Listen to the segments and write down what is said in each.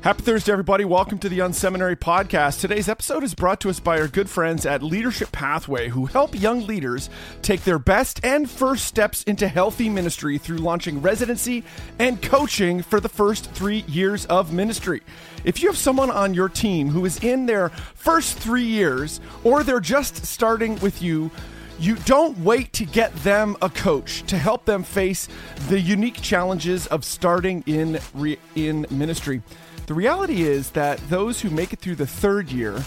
Happy Thursday, everybody. Welcome to the Unseminary Podcast. Today's episode is brought to us by our good friends at Leadership Pathway, who help young leaders take their best and first steps into healthy ministry through launching residency and coaching for the first three years of ministry. If you have someone on your team who is in their first three years, or they're just starting with you, you don't wait to get them a coach to help them face the unique challenges of starting in re- in ministry. The reality is that those who make it through the third year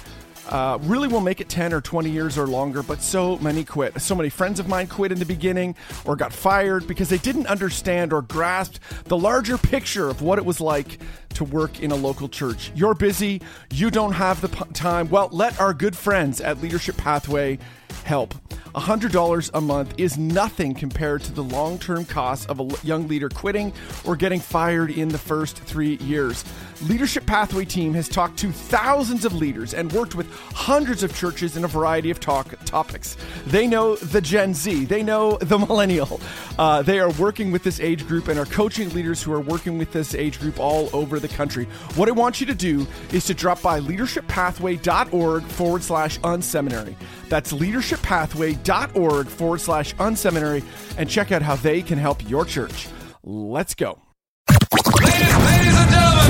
uh, really will make it 10 or 20 years or longer, but so many quit. So many friends of mine quit in the beginning or got fired because they didn't understand or grasp the larger picture of what it was like to work in a local church. You're busy, you don't have the p- time. Well, let our good friends at Leadership Pathway help. $100 a month is nothing compared to the long term costs of a young leader quitting or getting fired in the first three years. Leadership Pathway team has talked to thousands of leaders and worked with hundreds of churches in a variety of talk topics. They know the Gen Z, they know the millennial. Uh, they are working with this age group and are coaching leaders who are working with this age group all over the country. What I want you to do is to drop by leadershippathway.org forward slash unseminary. That's leadershippathway.org forward slash unseminary and check out how they can help your church. Let's go.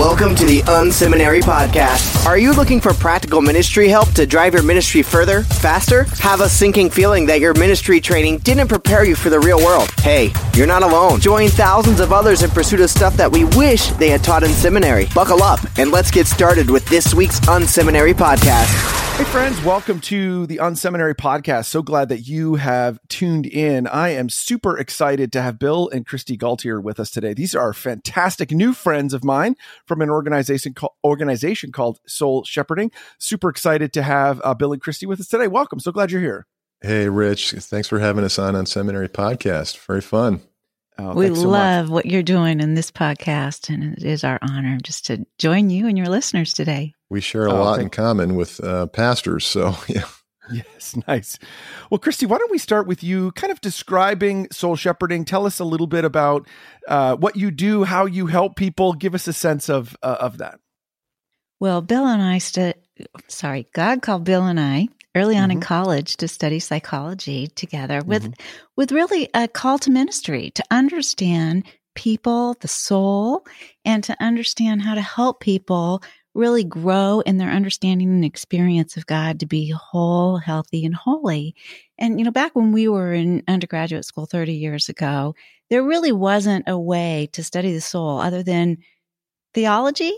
Welcome to the Unseminary Podcast. Are you looking for practical ministry help to drive your ministry further, faster? Have a sinking feeling that your ministry training didn't prepare you for the real world? Hey, you're not alone. Join thousands of others in pursuit of stuff that we wish they had taught in seminary. Buckle up and let's get started with this week's Unseminary Podcast. Hey, friends, welcome to the Unseminary Podcast. So glad that you have tuned in. I am super excited to have Bill and Kristi Gaultiere with us today. These are fantastic new friends of mine from an organization, called, organization called Soul Shepherding. Super excited to have uh, Bill and Kristi with us today. Welcome. So glad you're here. Hey, Rich. Thanks for having us on unSeminary Podcast. Very fun. Oh, we so love much. what you're doing in this podcast, and it is our honor just to join you and your listeners today. We share a oh, lot in common with uh, pastors, so yeah. Yes, nice. Well, Kristi, why don't we start with you kind of describing soul shepherding? Tell us a little bit about uh, what you do, how you help people. Give us a sense of uh, of that. Well, Bill and I, stu- sorry, God called Bill and I early on mm-hmm. in college to study psychology together with mm-hmm. with really a call to ministry to understand people, the soul, and to understand how to help people really grow in their understanding and experience of God to be whole, healthy, and holy. And, you know, back when we were in undergraduate school 30 years ago, there really wasn't a way to study the soul other than theology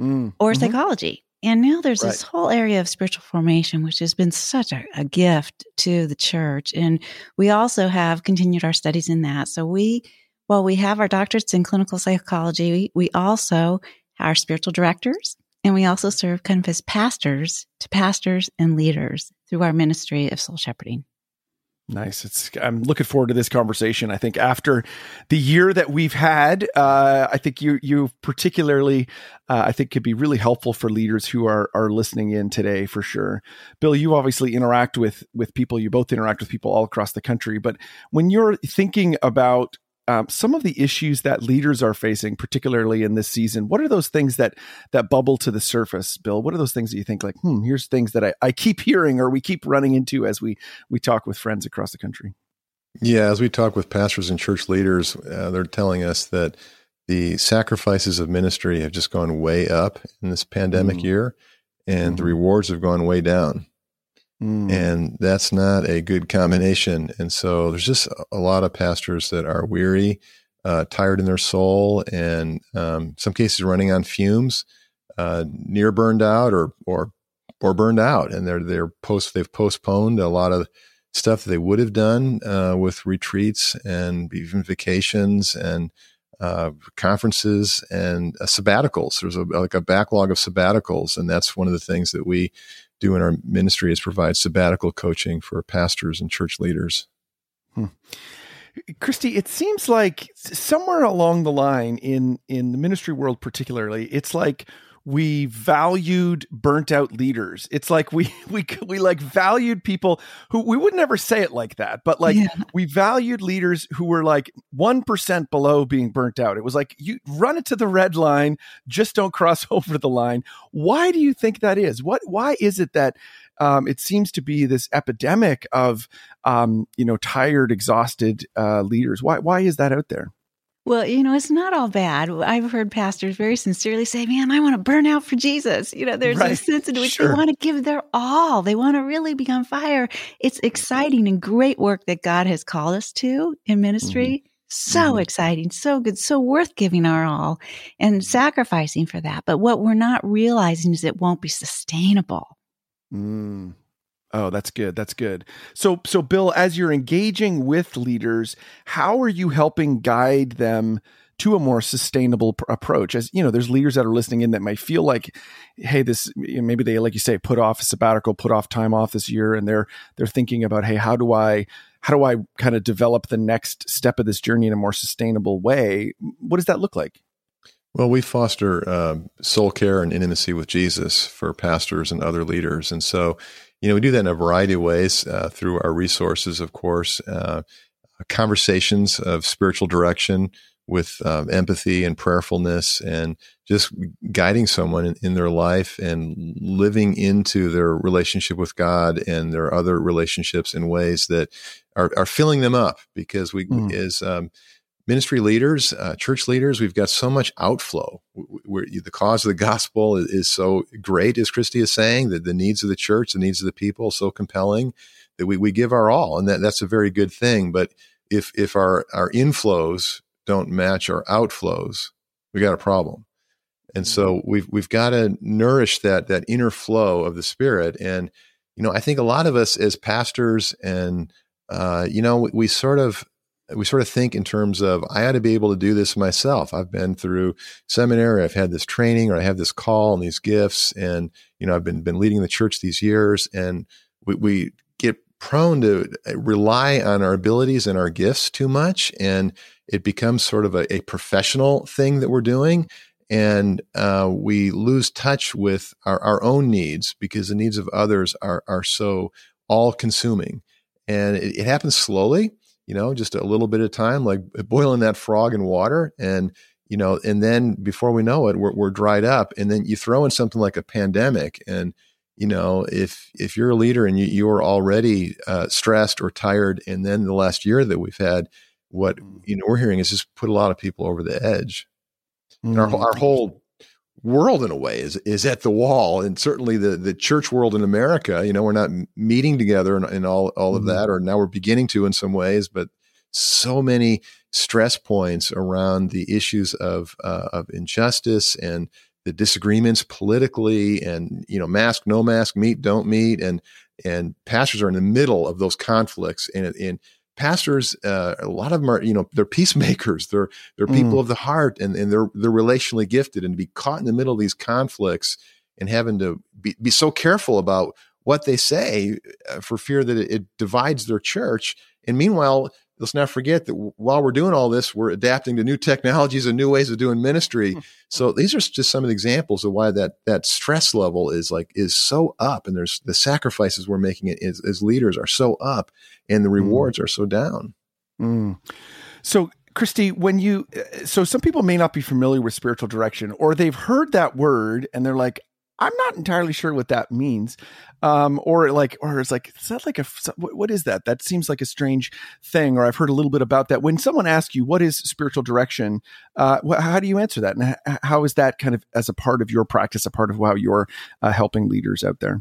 mm. or mm-hmm. psychology. And now there's right. this whole area of spiritual formation, which has been such a, a, gift to the church. And we also have continued our studies in that. So we, while we have our doctorates in clinical psychology, we, we also are spiritual directors and we also serve kind of as pastors to pastors and leaders through our ministry of soul shepherding. Nice. It's. I'm looking forward to this conversation. I think after the year that we've had, uh, I think you you particularly, uh, I think could be really helpful for leaders who are are listening in today for sure. Bill, you obviously interact with with people. You both interact with people all across the country. But when you're thinking about um, some of the issues that leaders are facing, particularly in this season. What are those things that that bubble to the surface, Bill? What are those things that you think like, hmm, here's things that I, I keep hearing or we keep running into as we we talk with friends across the country? Yeah, as we talk with pastors and church leaders, uh, they're telling us that the sacrifices of ministry have just gone way up in this pandemic mm. year, and mm. the mm-hmm. rewards have gone way down. Mm. And that's not a good combination. And so there's just a lot of pastors that are weary, uh, tired in their soul, and um, some cases running on fumes, uh, near burned out or or or burned out, and they're they're post they've postponed a lot of stuff that they would have done uh, with retreats and even vacations and uh, conferences and uh, sabbaticals. There's a, like a backlog of sabbaticals, and that's one of the things that we do in our ministry is provide sabbatical coaching for pastors and church leaders. Hmm. Kristi, it seems like somewhere along the line in in the ministry world, particularly, it's like we valued burnt out leaders. It's like we we we like valued people who we would never say it like that, but like yeah. we valued leaders who were like 1% below being burnt out. It was like you run it to the red line, just don't cross over the line. Why do you think that is? What why is it that um, it seems to be this epidemic of um, you know tired, exhausted uh, leaders? Why why is that out there? Well, you know, it's not all bad. I've heard pastors very sincerely say, man, I want to burn out for Jesus. You know, there's right. a sense in which sure. they want to give their all. They want to really be on fire. It's exciting and great work that God has called us to in ministry. Mm-hmm. So mm-hmm. exciting, so good, so worth giving our all and sacrificing for that. But what we're not realizing is it won't be sustainable. Mm. Oh, that's good. That's good. So, so Bill, as you're engaging with leaders, how are you helping guide them to a more sustainable pr- approach? As you know, there's leaders that are listening in that might feel like, hey, this maybe they, like you say, put off a sabbatical, put off time off this year, and they're they're thinking about, hey, how do I how do I kind of develop the next step of this journey in a more sustainable way? What does that look like? Well, we foster uh, soul care and intimacy with Jesus for pastors and other leaders, and so you know, we do that in a variety of ways uh, through our resources, of course, uh, conversations of spiritual direction with um, empathy and prayerfulness and just guiding someone in, in, their life and living into their relationship with God and their other relationships in ways that are, are filling them up because we, mm. as, um, ministry leaders, uh, church leaders, we've got so much outflow. We're, the cause of the gospel is, is, so great, as Kristi is saying, that the needs of the church, the needs of the people, so compelling that we, we give our all, and that, that's a very good thing. But if if our our inflows don't match our outflows, we got a problem. And so mm-hmm. we've we've got to nourish that that inner flow of the spirit. And you know, I think a lot of us as pastors and uh, you know, we, we sort of we sort of think in terms of I ought to be able to do this myself. I've been through seminary, I've had this training, or I have this call and these gifts, and you know I've been been leading the church these years, and we, we get prone to rely on our abilities and our gifts too much, and it becomes sort of a, a professional thing that we're doing, and uh, we lose touch with our, our own needs because the needs of others are are so all consuming, and it, it happens slowly you know, just a little bit of time, like boiling that frog in water. And, you know, and then before we know it, we're, we're dried up. And then you throw in something like a pandemic. And, you know, if, if you're a leader and you, you're already uh, stressed or tired, and then the last year that we've had, what, mm. you know, we're hearing is just put a lot of people over the edge. Mm-hmm. And our, our whole world in a way is is at the wall and certainly the the church world in America you know we're not meeting together and, and all all mm-hmm. of that or now we're beginning to in some ways but so many stress points around the issues of uh, of injustice and the disagreements politically and you know mask no mask meet don't meet and and pastors are in the middle of those conflicts and and pastors uh, a lot of them are you know they're peacemakers they're they're people mm. of the heart and, and they're they're relationally gifted and to be caught in the middle of these conflicts and having to be, be so careful about what they say uh, for fear that it, it divides their church and meanwhile let's not forget that while we're doing all this, we're adapting to new technologies and new ways of doing ministry. Hmm. So these are just some of the examples of why that that stress level is like is so up, and there's the sacrifices we're making as, as leaders are so up, and the hmm. rewards mm. are so down. Mm. So. Kristi, when you, uh, so some people may not be familiar with spiritual direction or they've heard that word and they're like, I'm not entirely sure what that means. Um, or like, or it's like, is that like a, what is that? That seems like a strange thing. Or I've heard a little bit about that. When someone asks you, what is spiritual direction? Uh, how do you answer that? And how is that kind of as a part of your practice, a part of how you're uh, helping leaders out there?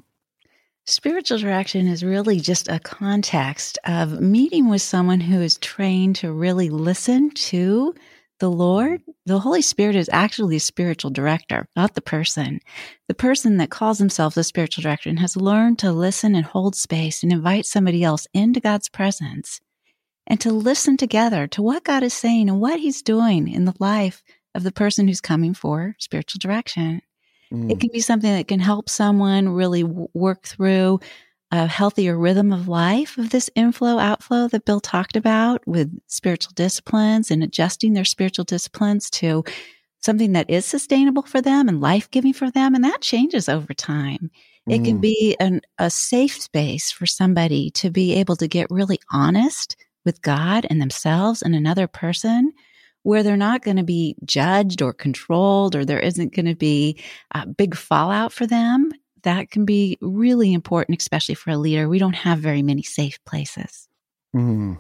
Spiritual direction is really just a context of meeting with someone who is trained to really listen to the Lord, the Holy Spirit is actually a spiritual director, not the person. The person that calls themselves a spiritual director and has learned to listen and hold space and invite somebody else into God's presence and to listen together to what God is saying and what he's doing in the life of the person who's coming for spiritual direction. Mm. It can be something that can help someone really work through a healthier rhythm of life of this inflow outflow that Bill talked about with spiritual disciplines and adjusting their spiritual disciplines to something that is sustainable for them and life giving for them. And that changes over time. It Mm. can be an, a safe space for somebody to be able to get really honest with God and themselves and another person where they're not going to be judged or controlled or there isn't going to be a big fallout for them. That can be really important, especially for a leader. We don't have very many safe places. Mm.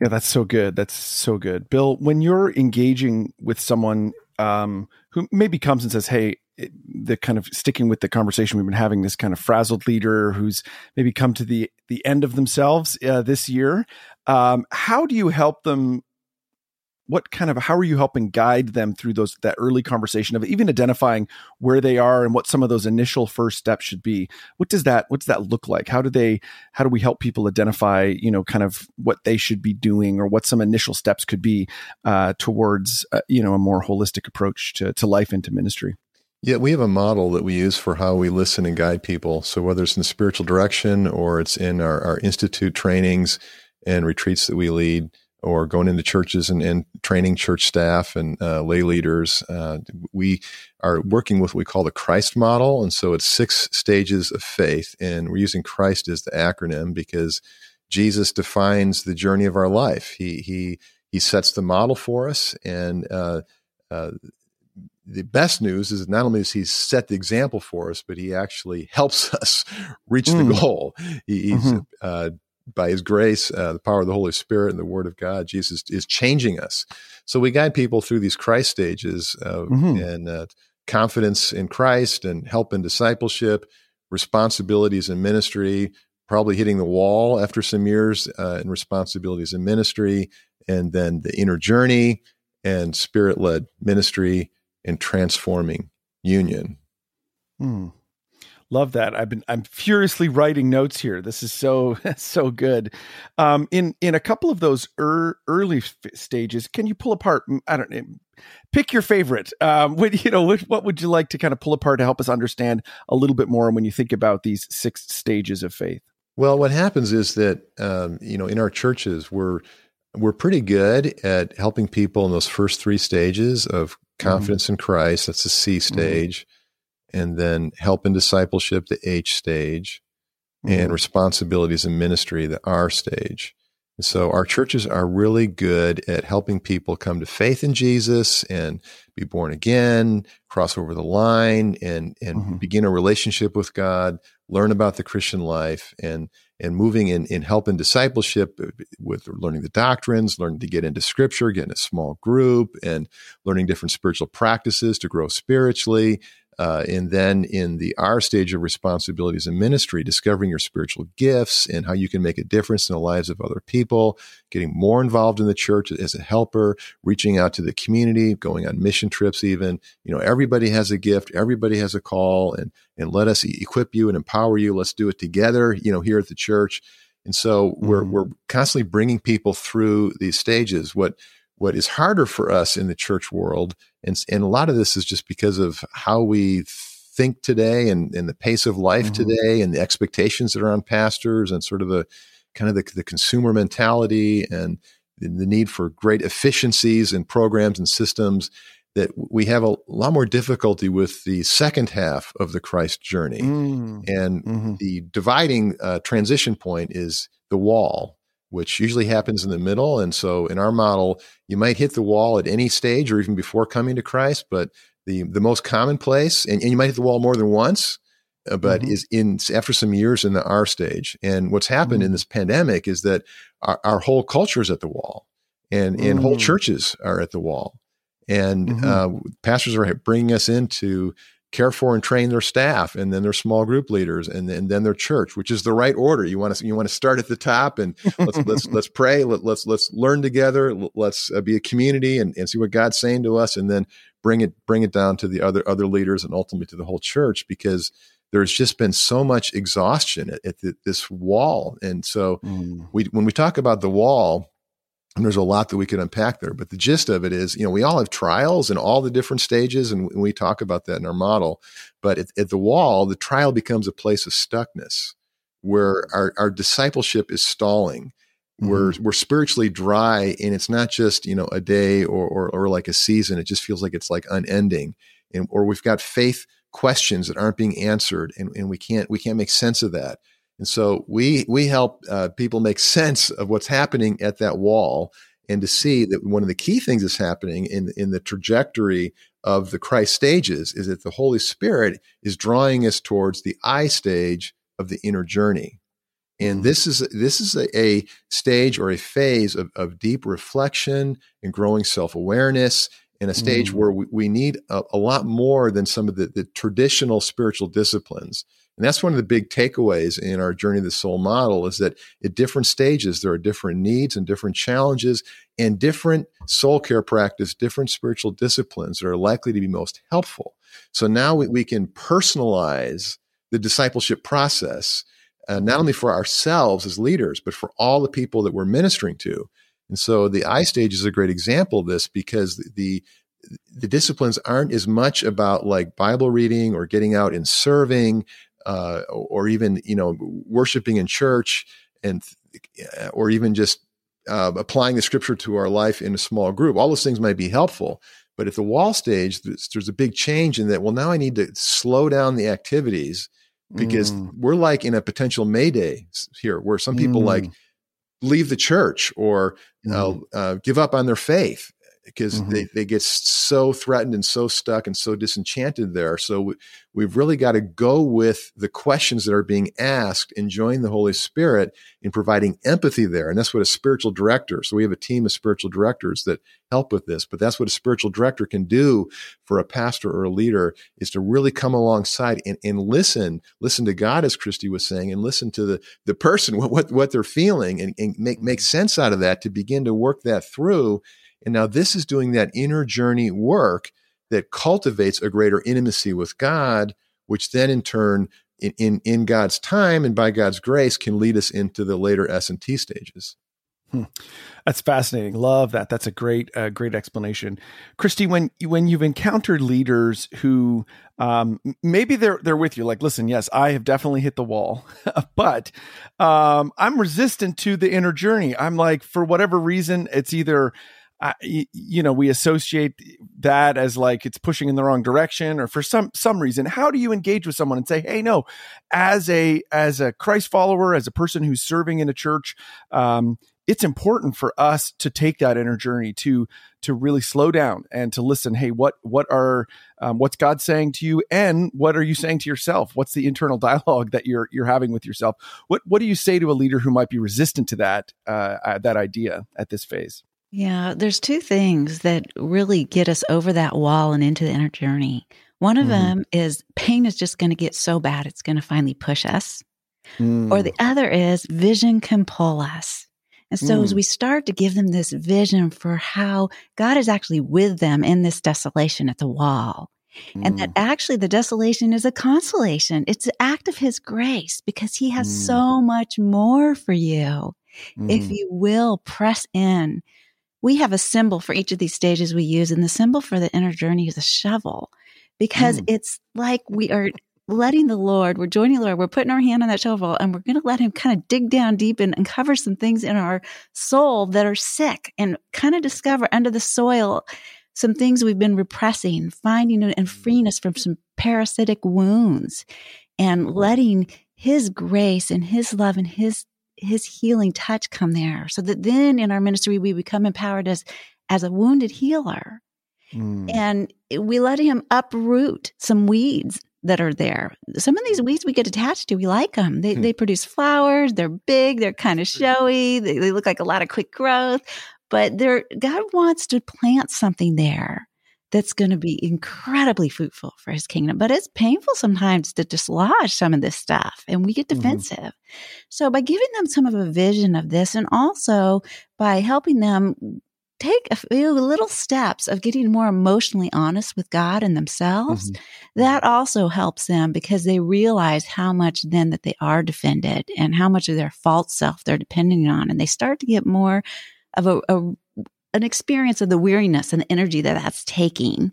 Yeah, that's so good. That's so good. Bill, when you're engaging with someone um, who maybe comes and says, Hey, the kind of sticking with the conversation we've been having, this kind of frazzled leader who's maybe come to the the end of themselves uh, this year, um, how do you help them? What kind of how are you helping guide them through those that early conversation of even identifying where they are and what some of those initial first steps should be? What does that what does that look like? How do they how do we help people identify you know kind of what they should be doing or what some initial steps could be uh, towards uh, you know a more holistic approach to to life and to ministry? Yeah, we have a model that we use for how we listen and guide people. So whether it's in spiritual direction or it's in our, our institute trainings and retreats that we lead, or going into churches and, and training church staff and uh, lay leaders, uh, we are working with what we call the Christ model. And so it's six stages of faith. And we're using Christ as the acronym because Jesus defines the journey of our life. He, he, he sets the model for us. And, uh, uh, the best news is not only does he set the example for us, but he actually helps us reach Mm. the goal. He, he's Mhm. By his grace, uh, the power of the Holy Spirit, and the Word of God, Jesus is changing us. So we guide people through these Christ stages uh, Mhm. and uh, confidence in Christ and help in discipleship, responsibilities in ministry, probably hitting the wall after some years uh, in responsibilities in ministry, and then the inner journey and spirit led ministry and transforming union. Hmm. Love that. I've been I'm furiously writing notes here. This is so so good. Um, in in a couple of those er, early f- stages, can you pull apart? I don't know. Pick your favorite. Um, what, you know, what, what would you like to kind of pull apart to help us understand a little bit more when you think about these six stages of faith? Well, what happens is that um, you know in our churches we're we're pretty good at helping people in those first three stages of confidence in Christ. That's the C stage, and then help and discipleship, the H stage, and Mhm. responsibilities in ministry, the R stage. And so our churches are really good at helping people come to faith in Jesus and be born again, cross over the line, and and Mhm. begin a relationship with God, learn about the Christian life, and and moving in in help and discipleship with learning the doctrines, learning to get into Scripture, get in a small group, and learning different spiritual practices to grow spiritually. Uh, and then in the R stage of responsibilities in ministry, discovering your spiritual gifts and how you can make a difference in the lives of other people, getting more involved in the church as a helper, reaching out to the community, going on mission trips, even. You know, everybody has a gift, everybody has a call, and and let us equip you and empower you. Let's do it together, you know, here at the church. And so we're Mhm. we're constantly bringing people through these stages. What what is harder for us in the church world, and and a lot of this is just because of how we think today and, and the pace of life Mhm. today and the expectations that are on pastors and sort of the kind of the, the consumer mentality and the, the need for great efficiencies in programs and systems that we have a lot more difficulty with the second half of the Christ journey. Mm. And Mhm. the dividing uh, transition point is the wall, which usually happens in the middle. And so in our model, you might hit the wall at any stage or even before coming to Christ, but the, the most common place, and, and you might hit the wall more than once, uh, but Mhm. is in after some years in the R stage. And what's happened in Mm. this pandemic is that our, our whole culture is at the wall and, and whole Mm. churches are at the wall. And Mhm. uh, pastors are bringing us in to care for and train their staff, and then their small group leaders, and then, then their church, which is the right order. You want to you want to start at the top, and let's let's let's pray. Let, let's let's learn together. Let's uh, be a community and, and see what God's saying to us, and then bring it bring it down to the other other leaders, and ultimately to the whole church, because there's just been so much exhaustion at, at the, this wall, and so Mm. we when we talk about the wall and there's a lot that we could unpack there but the gist of it is you know we all have trials in all the different stages and we talk about that in our model but at, at the wall the trial becomes a place of stuckness where our, our discipleship is stalling Mm-hmm. We're we're spiritually dry, and it's not just you know a day or, or or like a season. It just feels like it's like unending, and or we've got faith questions that aren't being answered, and, and we can't we can't make sense of that. And so we we help uh, people make sense of what's happening at that wall, and to see that one of the key things that's happening in in the trajectory of the Christ stages is that the Holy Spirit is drawing us towards the I stage of the inner journey. And mm-hmm. this is this is a, a stage or a phase of, of deep reflection and growing self awareness, and a stage mm. where we, we need a, a, lot more than some of the, the traditional spiritual disciplines. And that's one of the big takeaways in our Journey of the Soul model is that at different stages, there are different needs and different challenges and different soul care practice, different spiritual disciplines that are likely to be most helpful. So now we, we can personalize the discipleship process, uh, not only for ourselves as leaders, but for all the people that we're ministering to. And so the I stage is a great example of this because the the disciplines aren't as much about like Bible reading or getting out and serving uh, or even you know worshiping in church and or even just uh, applying the scripture to our life in a small group all those things might be helpful but at the wall stage there's, there's a big change in that well now i need to slow down the activities because mm. we're like in a potential mayday here where some people mm. like leave the church or mm. uh, give up on their faith because mm-hmm. they, they get so threatened and so stuck and so disenchanted there. So we, have really got to go with the questions that are being asked and join the Holy Spirit in providing empathy there. And that's what a spiritual director, so we have a team of spiritual directors that help with this, but that's what a spiritual director can do for a pastor or a leader is to really come alongside and, and listen, listen to God, as Kristi was saying, and listen to the, the person, what, what, what they're feeling and, and make, make mm-hmm. sense out of that to begin to work that through and now this is doing that inner journey work that cultivates a greater intimacy with God, which then in turn, in, in, in God's time and by God's grace, can lead us into the later S and T stages. Hmm. That's fascinating. Love that. That's a great, uh, great explanation, Kristi. When when you've encountered leaders who um, maybe they're they're with you, like, listen, yes, I have definitely hit the wall, but um, I'm resistant to the inner journey. I'm like, for whatever reason, it's either you know we associate that as like it's pushing in the wrong direction or for some some reason. How do you engage with someone and say hey no as a as a christ follower as a person who's serving in a church um, it's important for us to take that inner journey to to really slow down and to listen. Hey what what are um, what's god saying to you? And what are you saying to yourself? What's the internal dialogue that you're you're having with yourself? What what do you say to a leader who might be resistant to that uh, uh that idea at this phase yeah, there's two things that really get us over that wall and into the inner journey. One of mm. them is pain is just going to get so bad it's going to finally push us. Mm. Or the other is vision can pull us. And so mm. as we start to give them this vision for how God is actually with them in this desolation at the wall, and that mm. actually the desolation is a consolation. It's an act of his grace because he has mm. so much more for you. If mm. you will press in we have a symbol for each of these stages we use. And the symbol for the inner journey is a shovel because mm. it's like we are letting the Lord, we're joining the Lord, we're putting our hand on that shovel and we're going to let Him kind of dig down deep and uncover some things in our soul that are sick and kind of discover under the soil some things we've been repressing, finding and freeing us from some parasitic wounds and letting His grace and His love and His his healing touch come there. So that then in our ministry we become empowered as as a wounded healer. Mm. and we let him uproot some weeds that are there. Some of these weeds we get attached to we like them they, mm. they produce flowers. They're big. They're kind of showy. They, they look like a lot of quick growth. But they're god wants to plant something there that's going to be incredibly fruitful for his kingdom. But it's painful sometimes to dislodge some of this stuff and we get mm-hmm. defensive. Mm-hmm. So by giving them some of a vision of this and also by helping them take a few little steps of getting more emotionally honest with God and themselves, mm-hmm. that also helps them because they realize how much then that they are defended and how much of their false self they're depending on. And they start to get more of a, a an experience of the weariness and the energy that that's taking.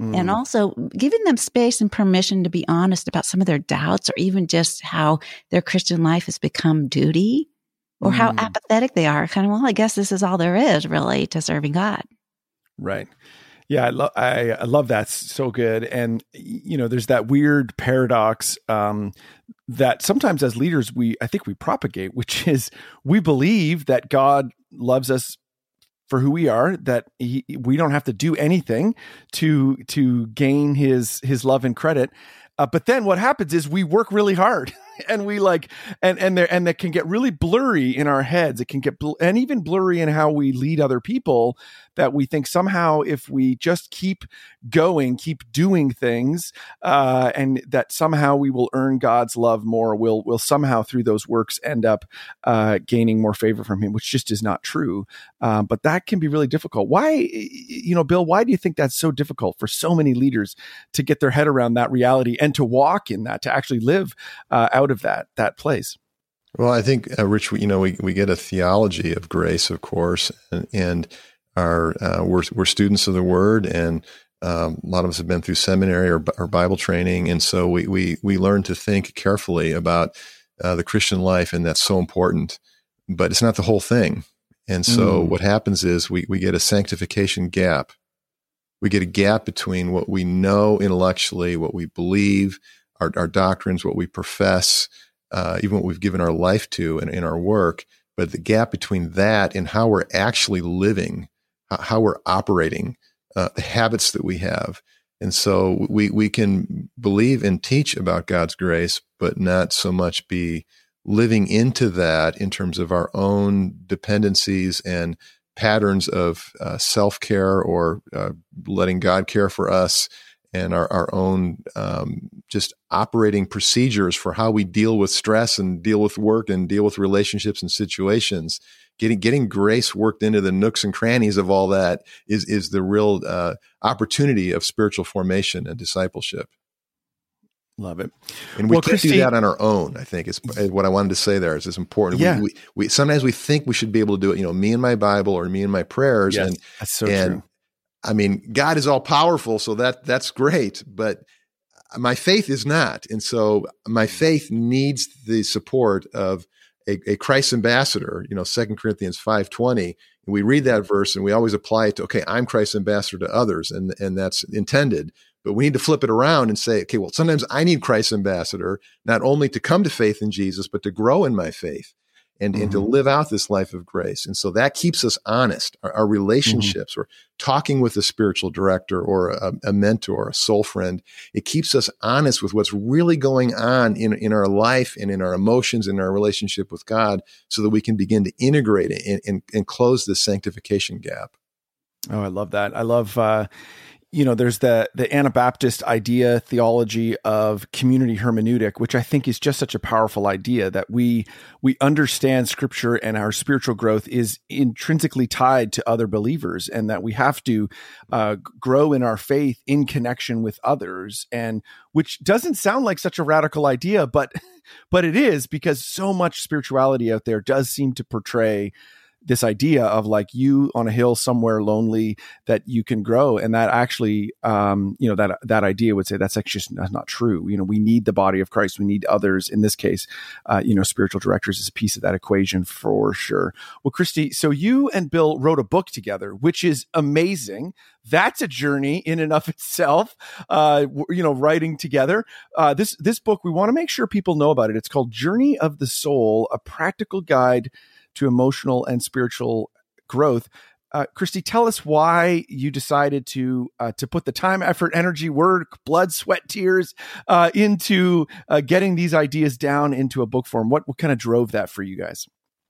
Mm. And also giving them space and permission to be honest about some of their doubts or even just how their Christian life has become duty or how mm. apathetic they are. Kind of, well, I guess this is all there is really to serving God. Right. Yeah, I love I, I, love that so good, and you know, there's that weird paradox um, that sometimes as leaders we I think we propagate, which is we believe that God loves us for who we are that he, we don't have to do anything to to gain his his love and credit. Uh, but then what happens is we work really hard and we like and and there and that can get really blurry in our heads. It can get bl- and even blurry in how we lead other people that we think somehow if we just keep going keep doing things uh, and that somehow we will earn god's love more we'll will somehow through those works end up uh, gaining more favor from him which just is not true. Uh, but that can be really difficult. Why you know bill why do you think that's so difficult for so many leaders to get their head around that reality and to walk in that to actually live uh, out out of that that place. Well, I think, uh, Rich, you know, we, we get a theology of grace, of course, and, and our uh, we're we're students of the Word, and um, a lot of us have been through seminary or, or Bible training, and so we we we learn to think carefully about uh, the Christian life, and that's so important. But it's not the whole thing, and so mm. what happens is we we get a sanctification gap. We get a gap between what we know intellectually, what we believe, our, our doctrines, what we profess, uh, even what we've given our life to and in our work. But the gap between that and how we're actually living, how we're operating, uh, the habits that we have. And so we, we can believe and teach about God's grace, but not so much be living into that in terms of our own dependencies and patterns of uh, self care or uh, letting God care for us and our, our own um, just operating procedures for how we deal with stress and deal with work and deal with relationships and situations. Getting getting grace worked into the nooks and crannies of all that is is the real uh, opportunity of spiritual formation and discipleship. Love it. And we well, can't Kristi, do that on our own. I think is what I wanted to say. There is it's important. Yeah. We, we, we, sometimes we think we should be able to do it. You know, me and my Bible or me and my prayers. Yes, and so and true. I mean, God is all powerful, so that that's great, but my faith is not. And so my mm. faith needs the support of a, a Christ ambassador, you know, Second Corinthians 5.20. And we read that verse and we always apply it to, okay, I'm Christ's ambassador to others, and, and that's intended. But we need to flip it around and say, okay, well, sometimes I need Christ's ambassador, not only to come to faith in Jesus, but to grow in my faith and, mm-hmm. and to mm-hmm. live out this life of grace. And so that keeps us honest. Our, our relationships mm-hmm. or talking with a spiritual director or a, a, mentor, a soul friend, it keeps us honest with what's really going on in, in our life and in our emotions and our relationship with God so that we can begin to integrate it and, and, and close this sanctification gap. Oh, I love that. I love, uh, you know, there's the the Anabaptist idea theology of community hermeneutic, which I think is just such a powerful idea that we we understand Scripture and our spiritual growth is intrinsically tied to other believers, and that we have to uh, grow in our faith in connection with others, and which doesn't sound like such a radical idea, but but it is because so much spirituality out there does seem to portray this idea of like you on a hill somewhere lonely that you can grow. And that actually um, you know that that idea would say that's actually just not true. You know we need the body of christ. We need others. In this case uh, you know spiritual directors is a piece of that equation for sure. Well kristi so you and bill wrote a book together which is amazing. That's a journey in and of itself uh, you know writing together. Uh, this this book we want to make sure people know about it. It's called journey of the soul a practical guide to emotional and spiritual growth. Uh, Kristi, tell us why you decided to uh, to put the time, effort, energy, work, blood, sweat, tears uh, into uh, getting these ideas down into a book form. What what kind of drove that for you guys?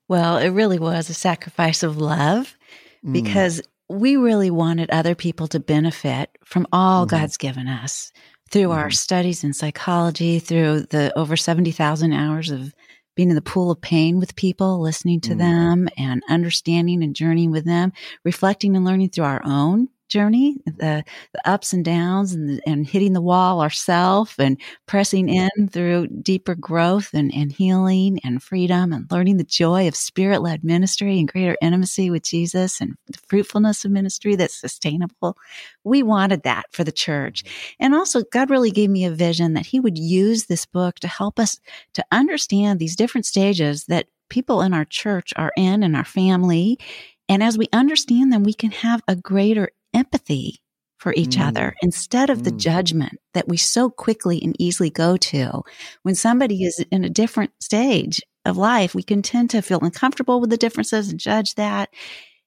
Well, it really was a sacrifice of love mm. because mm. we really wanted other people to benefit from all mm-hmm. God's given us through mm. our mm-hmm. studies in psychology, through the over seventy thousand hours of being in the pool of pain with people, listening to mm. them and understanding and journeying with them, reflecting and learning through our own journey, the, the ups and downs and, and hitting the wall ourselves and pressing in through deeper growth and, and healing and freedom and learning the joy of spirit led ministry and greater intimacy with Jesus and the fruitfulness of ministry that's sustainable. We wanted that for the church. And also God really gave me a vision that he would use this book to help us to understand these different stages that people in our church are in and our family. And as we understand them, we can have a greater empathy for each mm. other instead of mm. the judgment that we so quickly and easily go to when somebody is in a different stage of life. We can tend to feel uncomfortable with the differences and judge that.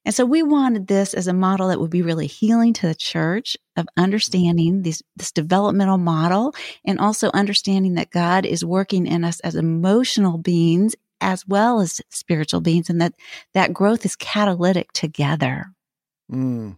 And so we wanted this as a model that would be really healing to the church of understanding this, this developmental model and also understanding that God is working in us as emotional beings as well as spiritual beings and that that growth is catalytic together. Mm.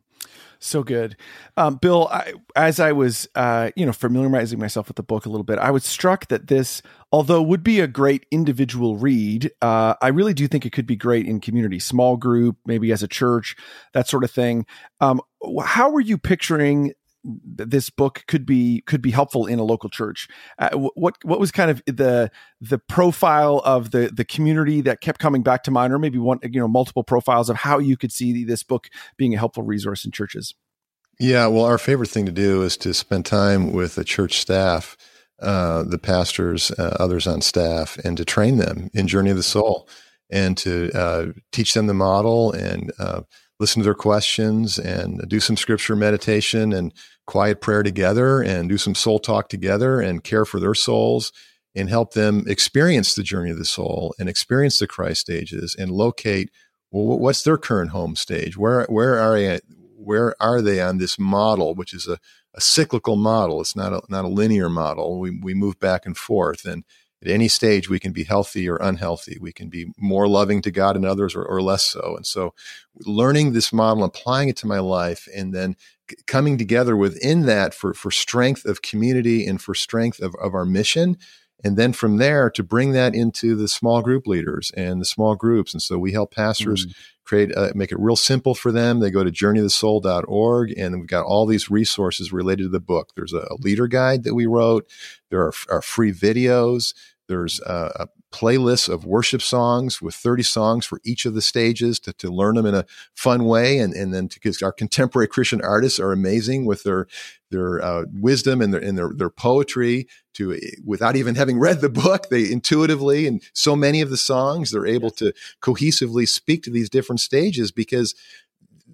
So good, um, Bill. I, as I was, uh, you know, familiarizing myself with the book a little bit, I was struck that this, although would be a great individual read, uh, I really do think it could be great in community, small group, maybe as a church, that sort of thing. Um, how were you picturing this book could be could be helpful in a local church. Uh, what what was kind of the the profile of the the community that kept coming back to mind, or maybe one you know multiple profiles of how you could see this book being a helpful resource in churches. Yeah, well, our favorite thing to do is to spend time with the church staff, uh, the pastors, uh, others on staff, and to train them in Journey of the Soul, and to uh, teach them the model and uh, listen to their questions and do some scripture meditation and quiet prayer together and do some soul talk together and care for their souls and help them experience the journey of the soul and experience the Christ stages and locate well, what's their current home stage? Where where are they, At, where are they on this model, which is a, a cyclical model? It's not a not a linear model. We we move back and forth, and at any stage we can be healthy or unhealthy. We can be more loving to God and others or, or less so. And so, learning this model, applying it to my life, and then coming together within that for, for strength of community and for strength of, of our mission. And then from there to bring that into the small group leaders and the small groups. And so we help pastors mm. create, uh, make it real simple for them. They go to journeyofthesoul.org and we've got all these resources related to the book. There's a, a leader guide that we wrote. There are, are free videos. There's a, a playlist of worship songs with 30 songs for each of the stages to, to learn them in a fun way. And, and then because our contemporary Christian artists are amazing with their, their uh, wisdom and their, and their, their poetry to, without even having read the book, they intuitively, and so many of the songs, they're able to cohesively speak to these different stages because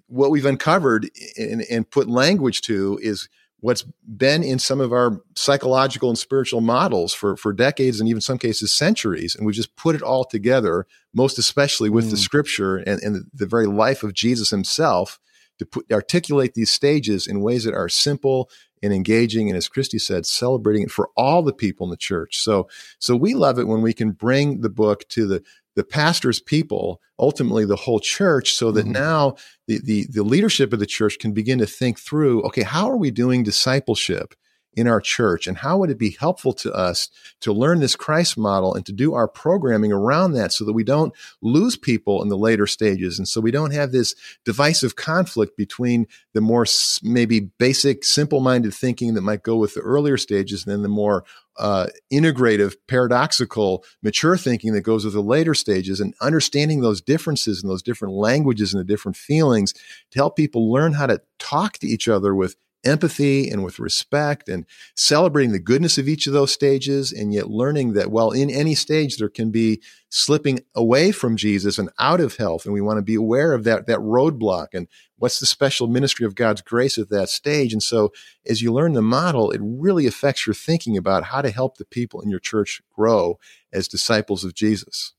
what we've uncovered and, and put language to is what's been in some of our psychological and spiritual models for, for decades and even some cases centuries. And we just put it all together, most especially with mm. the scripture and, and the very life of Jesus himself to put, articulate these stages in ways that are simple and engaging. And as Kristi said, celebrating it for all the people in the church. So, so we love it when we can bring the book to the, the pastor's people, ultimately the whole church, so that mm-hmm. now the, the, the leadership of the church can begin to think through, okay, how are we doing discipleship? In our church and how would it be helpful to us to learn this Christ model and to do our programming around that so that we don't lose people in the later stages and so we don't have this divisive conflict between the more maybe basic simple-minded thinking that might go with the earlier stages and then the more uh, integrative, paradoxical, mature thinking that goes with the later stages and understanding those differences and those different languages and the different feelings to help people learn how to talk to each other with empathy and with respect and celebrating the goodness of each of those stages and yet learning that while in any stage there can be slipping away from Jesus and out of health and we want to be aware of that that roadblock and what's the special ministry of God's grace at that stage and so as you learn the model it really affects your thinking about how to help the people in your church grow as disciples of Jesus.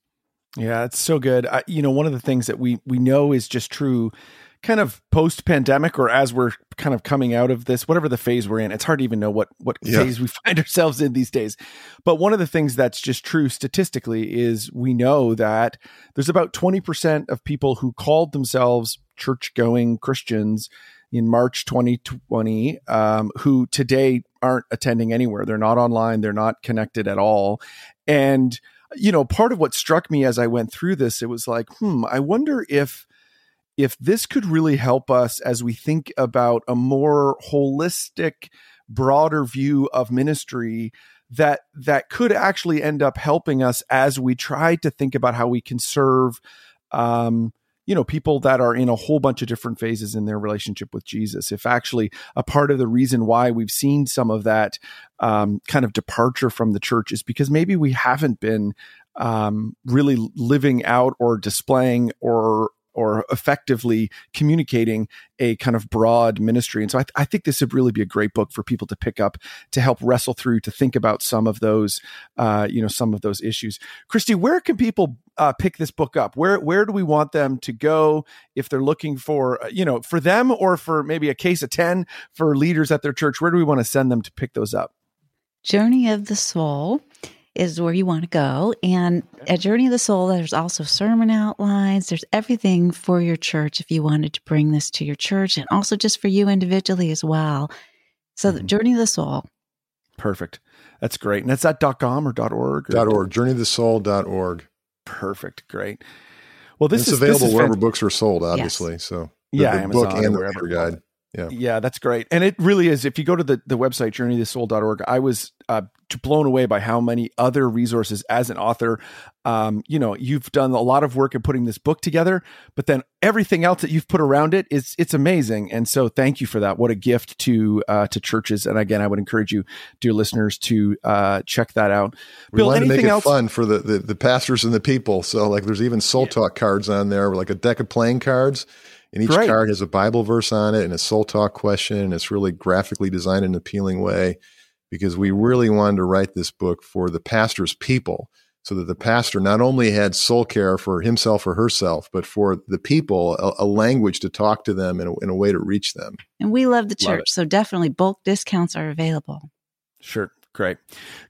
Yeah, it's so good. I, you know, one of the things that we we know is just true kind of post pandemic or as we're kind of coming out of this, whatever the phase we're in, it's hard to even know what, what yeah. phase we find ourselves in these days. But one of the things that's just true statistically is we know that there's about 20% of people who called themselves church going Christians in March 2020 um, who today aren't attending anywhere. They're not online, they're not connected at all. And, you know, part of what struck me as I went through this, it was like, hmm, I wonder if if this could really help us as we think about a more holistic broader view of ministry that that could actually end up helping us as we try to think about how we can serve um, you know people that are in a whole bunch of different phases in their relationship with jesus. If actually a part of the reason why we've seen some of that um, kind of departure from the church is because maybe we haven't been um, really living out or displaying or or effectively communicating a kind of broad ministry. And so I, th- I, think this would really be a great book for people to pick up to help wrestle through, to think about some of those, uh, you know, some of those issues. Kristi, where can people uh, pick this book up? Where where do we want them to go if they're looking for, uh, you know, for them or for maybe a case of ten for leaders at their church? Where do we want to send them to pick those up? Journey of the Soul is where you want to go. And at Journey of the Soul, there's also sermon outlines. There's everything for your church if you wanted to bring this to your church and also just for you individually as well. So, mm-hmm. Journey of the Soul. Perfect. That's great. And that's at .com or .org? Or .org. Journeyofthesoul.org. Perfect. Great. Well, this it's is available this is wherever books are sold, obviously. Yes. So, the, yeah, the Amazon book and the wherever. guide. Yeah. Yeah, that's great. And it really is. If you go to the, the website, journeyofthesoul.org, I was uh, blown away by how many other resources as an author. Um, you know, you've done a lot of work in putting this book together, but then everything else that you've put around it is it's amazing. And so, thank you for that. What a gift to uh, to churches. And again, I would encourage you, dear listeners, to uh, check that out. We Bill, wanted to make it else? fun for the, the the pastors and the people. So, like, there's even soul talk cards on there, like a deck of playing cards. And each Great. card has a Bible verse on it and a soul talk question. And it's really graphically designed in an appealing way because we really wanted to write this book for the pastor's people so that the pastor not only had soul care for himself or herself, but for the people, a, a language to talk to them and a, in a way to reach them. And we love the Love church. so, definitely bulk discounts are available. Sure. Great.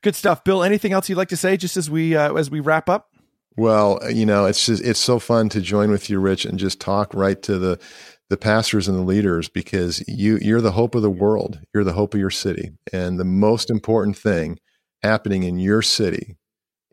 Good stuff. Bill, anything else you'd like to say just as we uh, as we wrap up? Well, you know, it's just it's so fun to join with you, Rich, and just talk right to the the pastors and the leaders because you you're the hope of the world. You're the hope of your city. And the most important thing happening in your city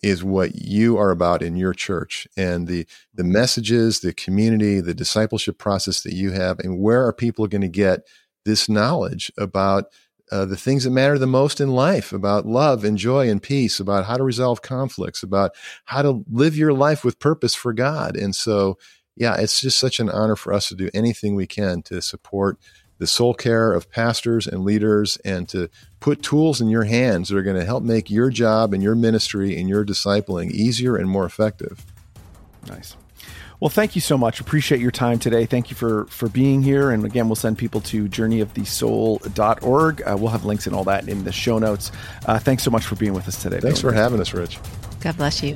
is what you are about in your church and the the messages, the community, the discipleship process that you have and where are people going to get this knowledge about uh, the things that matter the most in life about love and joy and peace, about how to resolve conflicts, about how to live your life with purpose for God. And so, yeah, it's just such an honor for us to do anything we can to support the soul care of pastors and leaders and to put tools in your hands that are going to help make your job and your ministry and your discipling easier and more effective. Nice. Well, thank you so much. Appreciate your time today. Thank you for for being here. And again, we'll send people to journeyofthesoul.org. Uh, we'll have links and all that in the show notes. Uh, thanks so much for being with us today. Thanks Bill. for having us, Rich. God bless you.